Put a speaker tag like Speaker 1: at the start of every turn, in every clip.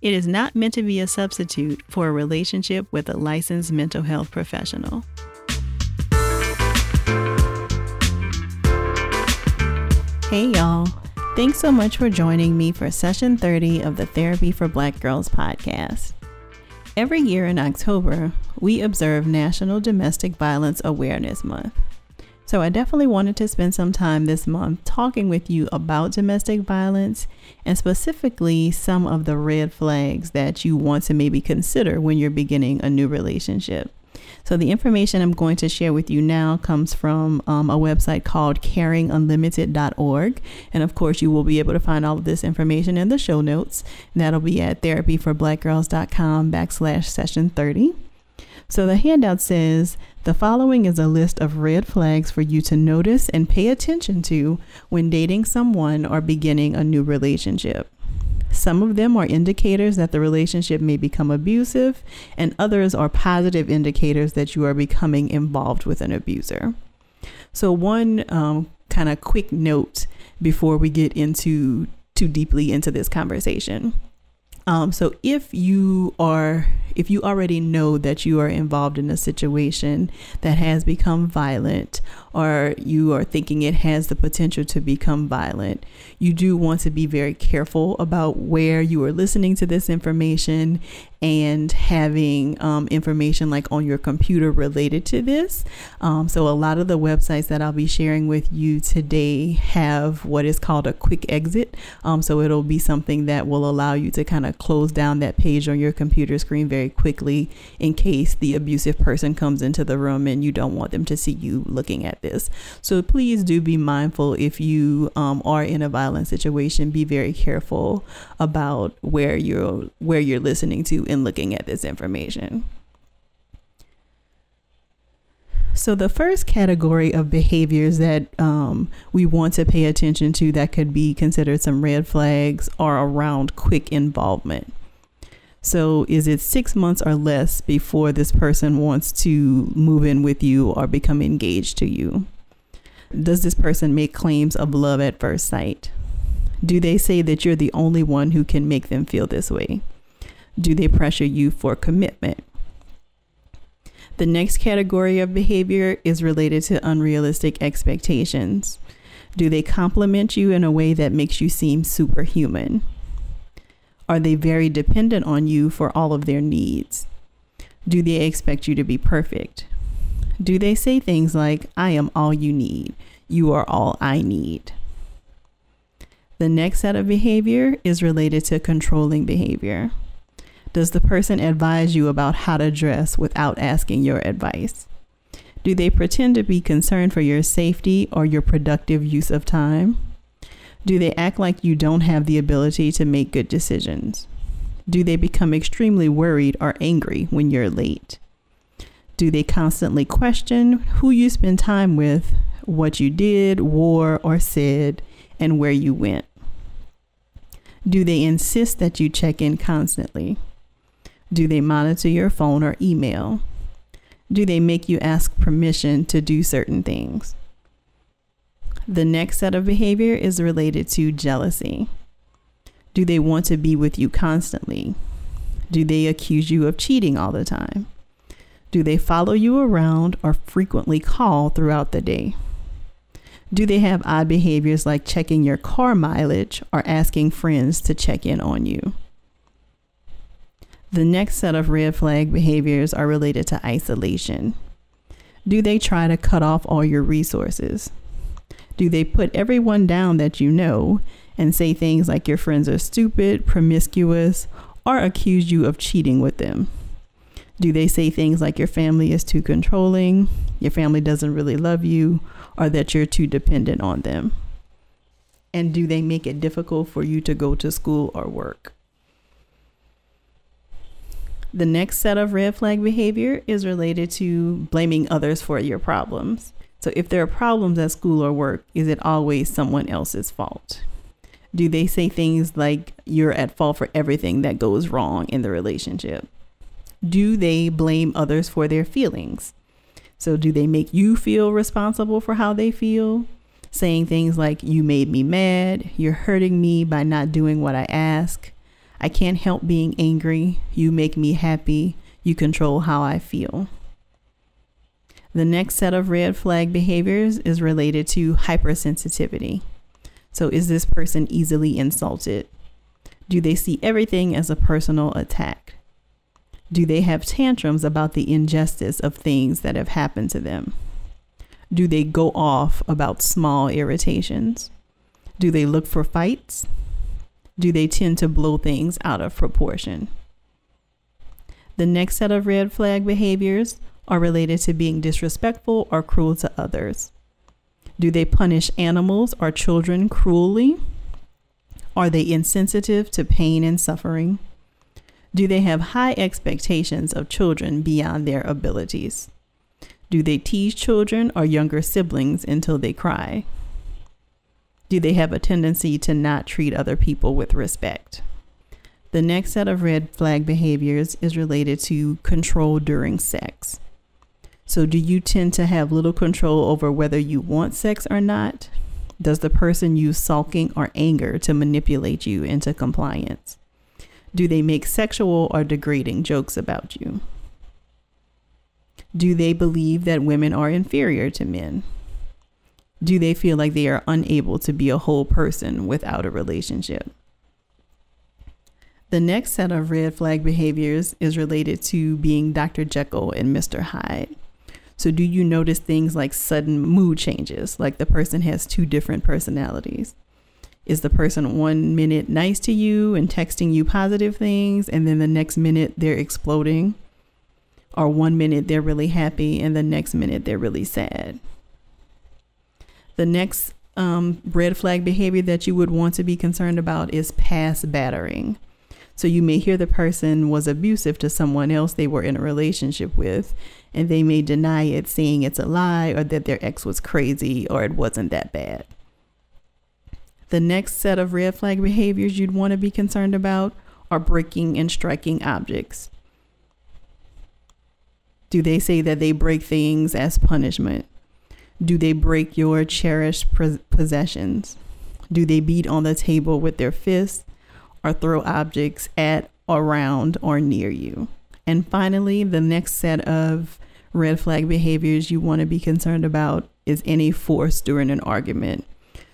Speaker 1: it is not meant to be a substitute for a relationship with a licensed mental health professional. Hey, y'all. Thanks so much for joining me for session 30 of the Therapy for Black Girls podcast. Every year in October, we observe National Domestic Violence Awareness Month. So I definitely wanted to spend some time this month talking with you about domestic violence and specifically some of the red flags that you want to maybe consider when you're beginning a new relationship. So, the information I'm going to share with you now comes from um, a website called caringunlimited.org. And of course, you will be able to find all of this information in the show notes. And that'll be at therapyforblackgirls.com backslash session 30. So the handout says the following is a list of red flags for you to notice and pay attention to when dating someone or beginning a new relationship. Some of them are indicators that the relationship may become abusive, and others are positive indicators that you are becoming involved with an abuser. So, one um, kind of quick note before we get into too deeply into this conversation. Um, so, if you are if you already know that you are involved in a situation that has become violent or you are thinking it has the potential to become violent, you do want to be very careful about where you are listening to this information and having um, information like on your computer related to this. Um, so, a lot of the websites that I'll be sharing with you today have what is called a quick exit. Um, so, it'll be something that will allow you to kind of close down that page on your computer screen very quickly in case the abusive person comes into the room and you don't want them to see you looking at this. So, please do be mindful if you um, are in a violent situation, be very careful about where you're where you're listening to and looking at this information. So, the first category of behaviors that um, we want to pay attention to that could be considered some red flags are around quick involvement. So, is it six months or less before this person wants to move in with you or become engaged to you? Does this person make claims of love at first sight? Do they say that you're the only one who can make them feel this way? Do they pressure you for commitment? The next category of behavior is related to unrealistic expectations. Do they compliment you in a way that makes you seem superhuman? Are they very dependent on you for all of their needs? Do they expect you to be perfect? Do they say things like, I am all you need, you are all I need? The next set of behavior is related to controlling behavior. Does the person advise you about how to dress without asking your advice? Do they pretend to be concerned for your safety or your productive use of time? Do they act like you don't have the ability to make good decisions? Do they become extremely worried or angry when you're late? Do they constantly question who you spend time with, what you did, wore, or said, and where you went? Do they insist that you check in constantly? Do they monitor your phone or email? Do they make you ask permission to do certain things? The next set of behavior is related to jealousy. Do they want to be with you constantly? Do they accuse you of cheating all the time? Do they follow you around or frequently call throughout the day? Do they have odd behaviors like checking your car mileage or asking friends to check in on you? The next set of red flag behaviors are related to isolation. Do they try to cut off all your resources? Do they put everyone down that you know and say things like your friends are stupid, promiscuous, or accuse you of cheating with them? Do they say things like your family is too controlling, your family doesn't really love you, or that you're too dependent on them? And do they make it difficult for you to go to school or work? The next set of red flag behavior is related to blaming others for your problems. So, if there are problems at school or work, is it always someone else's fault? Do they say things like you're at fault for everything that goes wrong in the relationship? Do they blame others for their feelings? So, do they make you feel responsible for how they feel? Saying things like, You made me mad, you're hurting me by not doing what I ask, I can't help being angry, you make me happy, you control how I feel. The next set of red flag behaviors is related to hypersensitivity. So, is this person easily insulted? Do they see everything as a personal attack? Do they have tantrums about the injustice of things that have happened to them? Do they go off about small irritations? Do they look for fights? Do they tend to blow things out of proportion? The next set of red flag behaviors are related to being disrespectful or cruel to others. Do they punish animals or children cruelly? Are they insensitive to pain and suffering? Do they have high expectations of children beyond their abilities? Do they tease children or younger siblings until they cry? Do they have a tendency to not treat other people with respect? The next set of red flag behaviors is related to control during sex. So, do you tend to have little control over whether you want sex or not? Does the person use sulking or anger to manipulate you into compliance? Do they make sexual or degrading jokes about you? Do they believe that women are inferior to men? Do they feel like they are unable to be a whole person without a relationship? The next set of red flag behaviors is related to being Dr. Jekyll and Mr. Hyde. So, do you notice things like sudden mood changes, like the person has two different personalities? Is the person one minute nice to you and texting you positive things, and then the next minute they're exploding? Or one minute they're really happy, and the next minute they're really sad? The next um, red flag behavior that you would want to be concerned about is past battering. So you may hear the person was abusive to someone else they were in a relationship with, and they may deny it, saying it's a lie or that their ex was crazy or it wasn't that bad. The next set of red flag behaviors you'd want to be concerned about are breaking and striking objects. Do they say that they break things as punishment? Do they break your cherished possessions? Do they beat on the table with their fists or throw objects at, around, or near you? And finally, the next set of red flag behaviors you want to be concerned about is any force during an argument.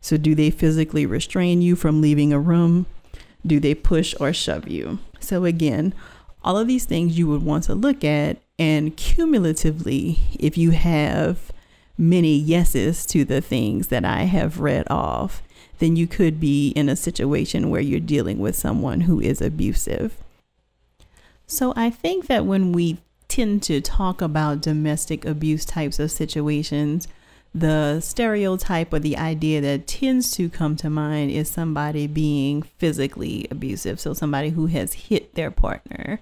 Speaker 1: So, do they physically restrain you from leaving a room? Do they push or shove you? So, again, all of these things you would want to look at, and cumulatively, if you have many yeses to the things that I have read off, then you could be in a situation where you're dealing with someone who is abusive. So, I think that when we tend to talk about domestic abuse types of situations, the stereotype or the idea that tends to come to mind is somebody being physically abusive. So, somebody who has hit their partner.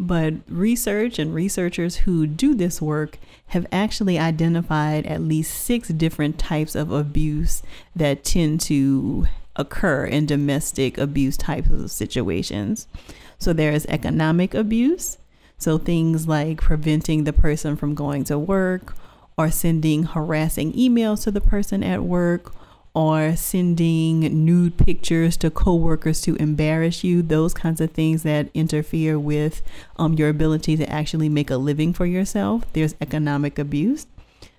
Speaker 1: But research and researchers who do this work have actually identified at least six different types of abuse that tend to occur in domestic abuse types of situations. So, there is economic abuse. So, things like preventing the person from going to work or sending harassing emails to the person at work or sending nude pictures to coworkers to embarrass you, those kinds of things that interfere with um, your ability to actually make a living for yourself. There's economic abuse,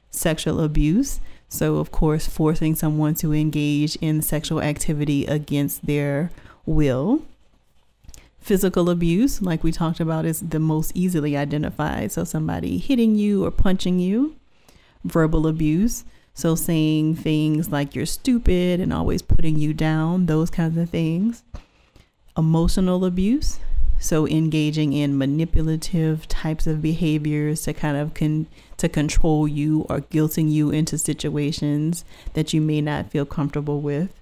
Speaker 1: sexual abuse. So, of course, forcing someone to engage in sexual activity against their will. Physical abuse, like we talked about, is the most easily identified. So, somebody hitting you or punching you verbal abuse. So, saying things like you're stupid and always putting you down, those kinds of things. Emotional abuse. So, engaging in manipulative types of behaviors to kind of con- to control you or guilting you into situations that you may not feel comfortable with.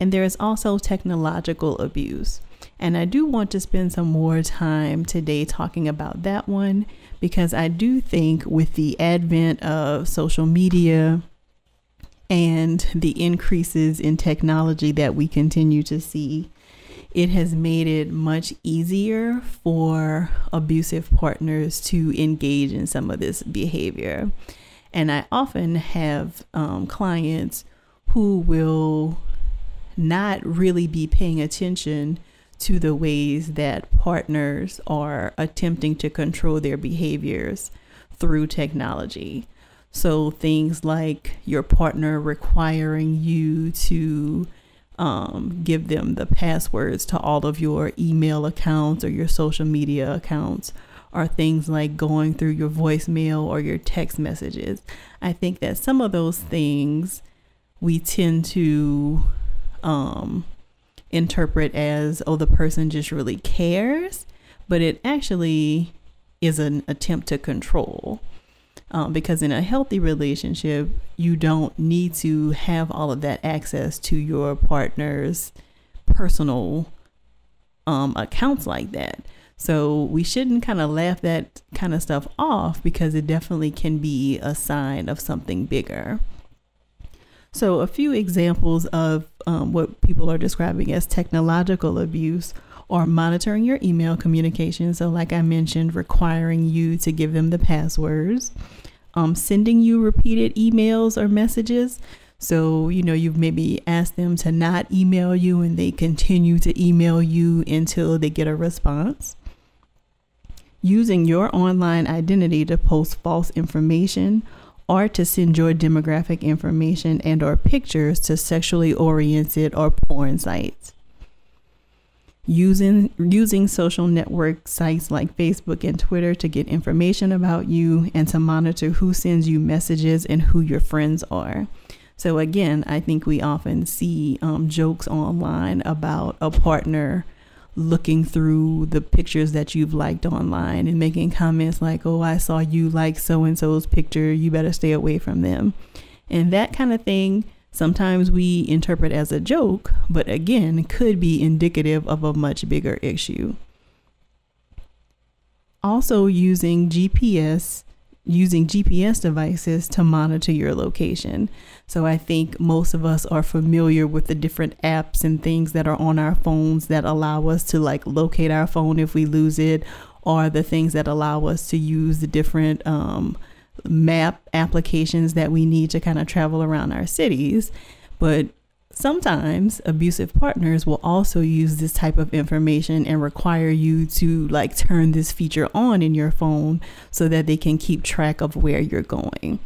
Speaker 1: And there is also technological abuse. And I do want to spend some more time today talking about that one because I do think with the advent of social media and the increases in technology that we continue to see, it has made it much easier for abusive partners to engage in some of this behavior. And I often have um, clients who will not really be paying attention to the ways that partners are attempting to control their behaviors through technology. So, things like your partner requiring you to um, give them the passwords to all of your email accounts or your social media accounts, or things like going through your voicemail or your text messages. I think that some of those things we tend to um, interpret as, oh, the person just really cares, but it actually is an attempt to control. Um, because in a healthy relationship, you don't need to have all of that access to your partner's personal um, accounts like that. So we shouldn't kind of laugh that kind of stuff off because it definitely can be a sign of something bigger. So, a few examples of um, what people are describing as technological abuse are monitoring your email communication. So, like I mentioned, requiring you to give them the passwords, um, sending you repeated emails or messages. So, you know, you've maybe asked them to not email you and they continue to email you until they get a response. Using your online identity to post false information or to send your demographic information and or pictures to sexually oriented or porn sites. Using using social network sites like Facebook and Twitter to get information about you and to monitor who sends you messages and who your friends are. So again, I think we often see um, jokes online about a partner looking through the pictures that you've liked online and making comments like, oh, I saw you like so and so's picture, you better stay away from them. And that kind of thing, sometimes we interpret as a joke, but again, could be indicative of a much bigger issue. Also, using GPS using GPS devices to monitor your location. So I think most of us are familiar with the different apps and things that are on our phones that allow us to like locate our phone if we lose it, or the things that allow us to use the different um, map applications that we need to kind of travel around our cities. But sometimes abusive partners will also use this type of information and require you to like turn this feature on in your phone so that they can keep track of where you're going.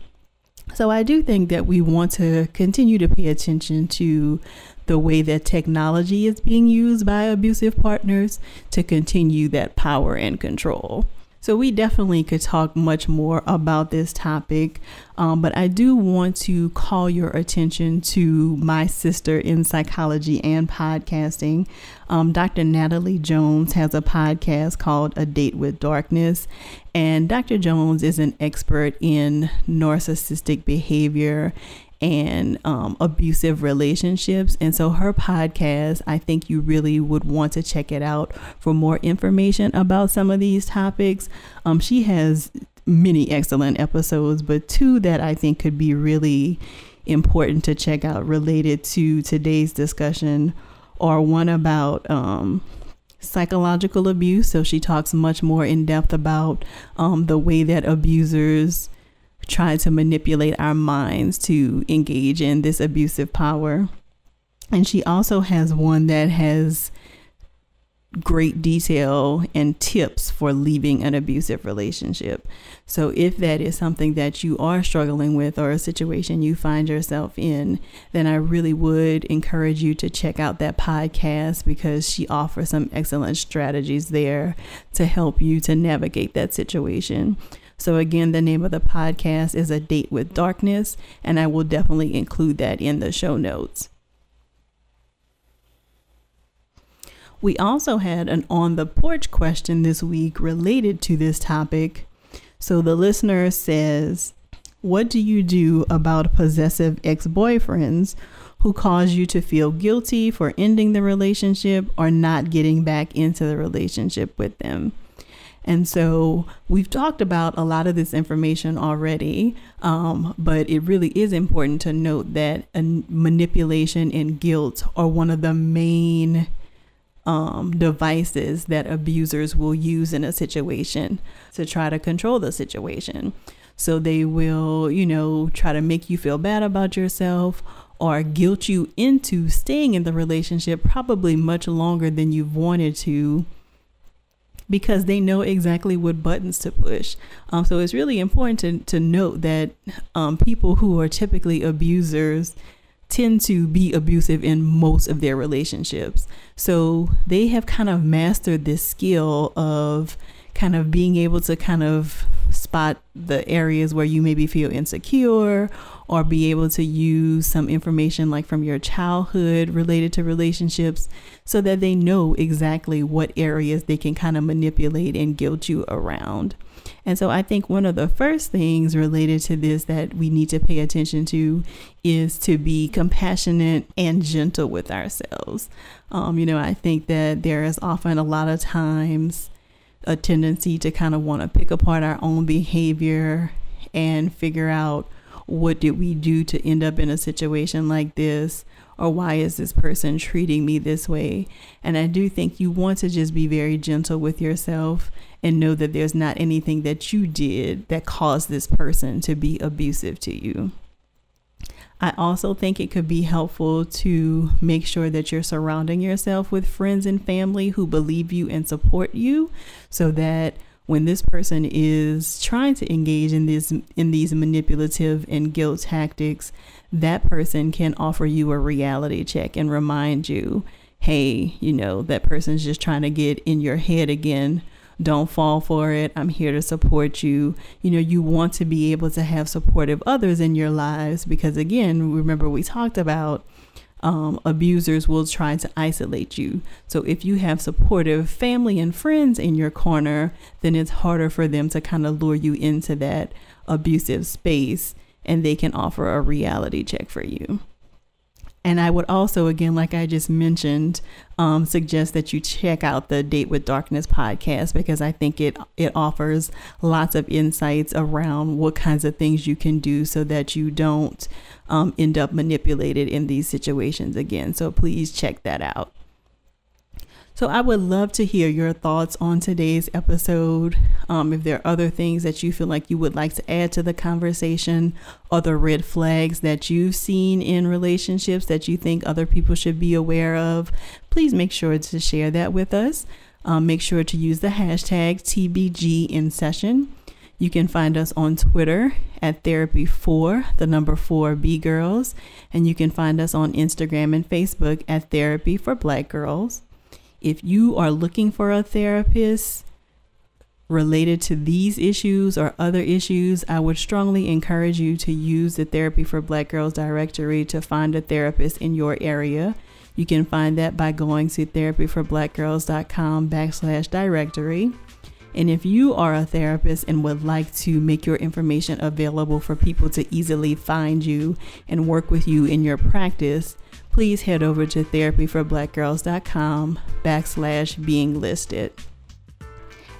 Speaker 1: So I do think that we want to continue to pay attention to the way that technology is being used by abusive partners to continue that power and control. So, we definitely could talk much more about this topic, um, but I do want to call your attention to my sister in psychology and podcasting. Um, Dr. Natalie Jones has a podcast called A Date with Darkness, and Dr. Jones is an expert in narcissistic behavior and um, abusive relationships. And so her podcast, I think you really would want to check it out for more information about some of these topics. Um, she has many excellent episodes, but two that I think could be really important to check out related to today's discussion are one about um, psychological abuse. So she talks much more in depth about um, the way that abusers try to manipulate our minds to engage in this abusive power. And she also has one that has great detail and tips for leaving an abusive relationship. So, if that is something that you are struggling with or a situation you find yourself in, then I really would encourage you to check out that podcast because she offers some excellent strategies there to help you to navigate that situation. So, again, the name of the podcast is A Date with Darkness, and I will definitely include that in the show notes. We also had an on the porch question this week related to this topic. So, the listener says, What do you do about possessive ex boyfriends who cause you to feel guilty for ending the relationship or not getting back into the relationship with them. And so we've talked about a lot of this information already, um, but it really is important to note that manipulation and guilt are one of the main um, devices that abusers will use in a situation to try to control the situation. So they will, you know, try to make you feel bad about yourself or guilt you into staying in the relationship probably much longer than you've wanted to because they know exactly what buttons to push. Um, so it's really important to, to note that um, people who are typically abusers tend to be abusive in most of their relationships. So they have kind of mastered this skill of kind of being able to kind of spot the areas where you maybe feel insecure or be able to use some information like from your childhood related to relationships so that they know exactly what areas they can kind of manipulate and guilt you around. And so I think one of the first things related to this that we need to pay attention to is to be compassionate and gentle with ourselves. Um, you know, I think that there is often a lot of times a tendency to kind of want to pick apart our own behavior and figure out what did we do to end up in a situation like this? Or why is this person treating me this way? And i do think you want to just be very gentle with yourself and know that there's not anything that you did that caused this person to be abusive to you. I also think it could be helpful to make sure that you're surrounding yourself with friends and family who believe you and support you so that when this person is trying to engage in this in these manipulative and guilt tactics, that person can offer you a reality check and remind you, hey, you know, that person's just trying to get in your head again. Don't fall for it. I'm here to support you. You know, you want to be able to have supportive others in your lives because, again, remember we talked about um, abusers will try to isolate you. So if you have supportive family and friends in your corner, then it's harder for them to kind of lure you into that abusive space and they can offer a reality check for you. And I would also, again, like I just mentioned, um, suggest that you check out the Date with Darkness podcast because I think it it offers lots of insights around what kinds of things you can do so that you don't um, end up manipulated in these situations again. So please check that out. So I would love to hear your thoughts on today's episode. Um, if there are other things that you feel like you would like to add to the conversation, other red flags that you've seen in relationships that you think other people should be aware of, please make sure to share that with us. Um, make sure to use the hashtag TBG in session. You can find us on Twitter at Therapy for the number four B Girls, and you can find us on Instagram and Facebook at Therapy for Black Girls. If you are looking for a therapist related to these issues or other issues, I would strongly encourage you to use the Therapy for Black Girls directory to find a therapist in your area. You can find that by going to therapyforblackgirls.com backslash directory. And if you are a therapist and would like to make your information available for people to easily find you and work with you in your practice, please head over to therapyforblackgirls.com backslash being listed.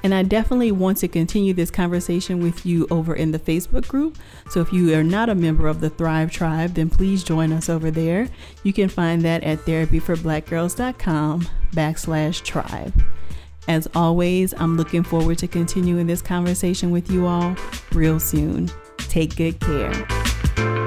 Speaker 1: And I definitely want to continue this conversation with you over in the Facebook group. So if you are not a member of the Thrive Tribe, then please join us over there. You can find that at therapyforblackgirls.com backslash tribe. As always, I'm looking forward to continuing this conversation with you all real soon. Take good care.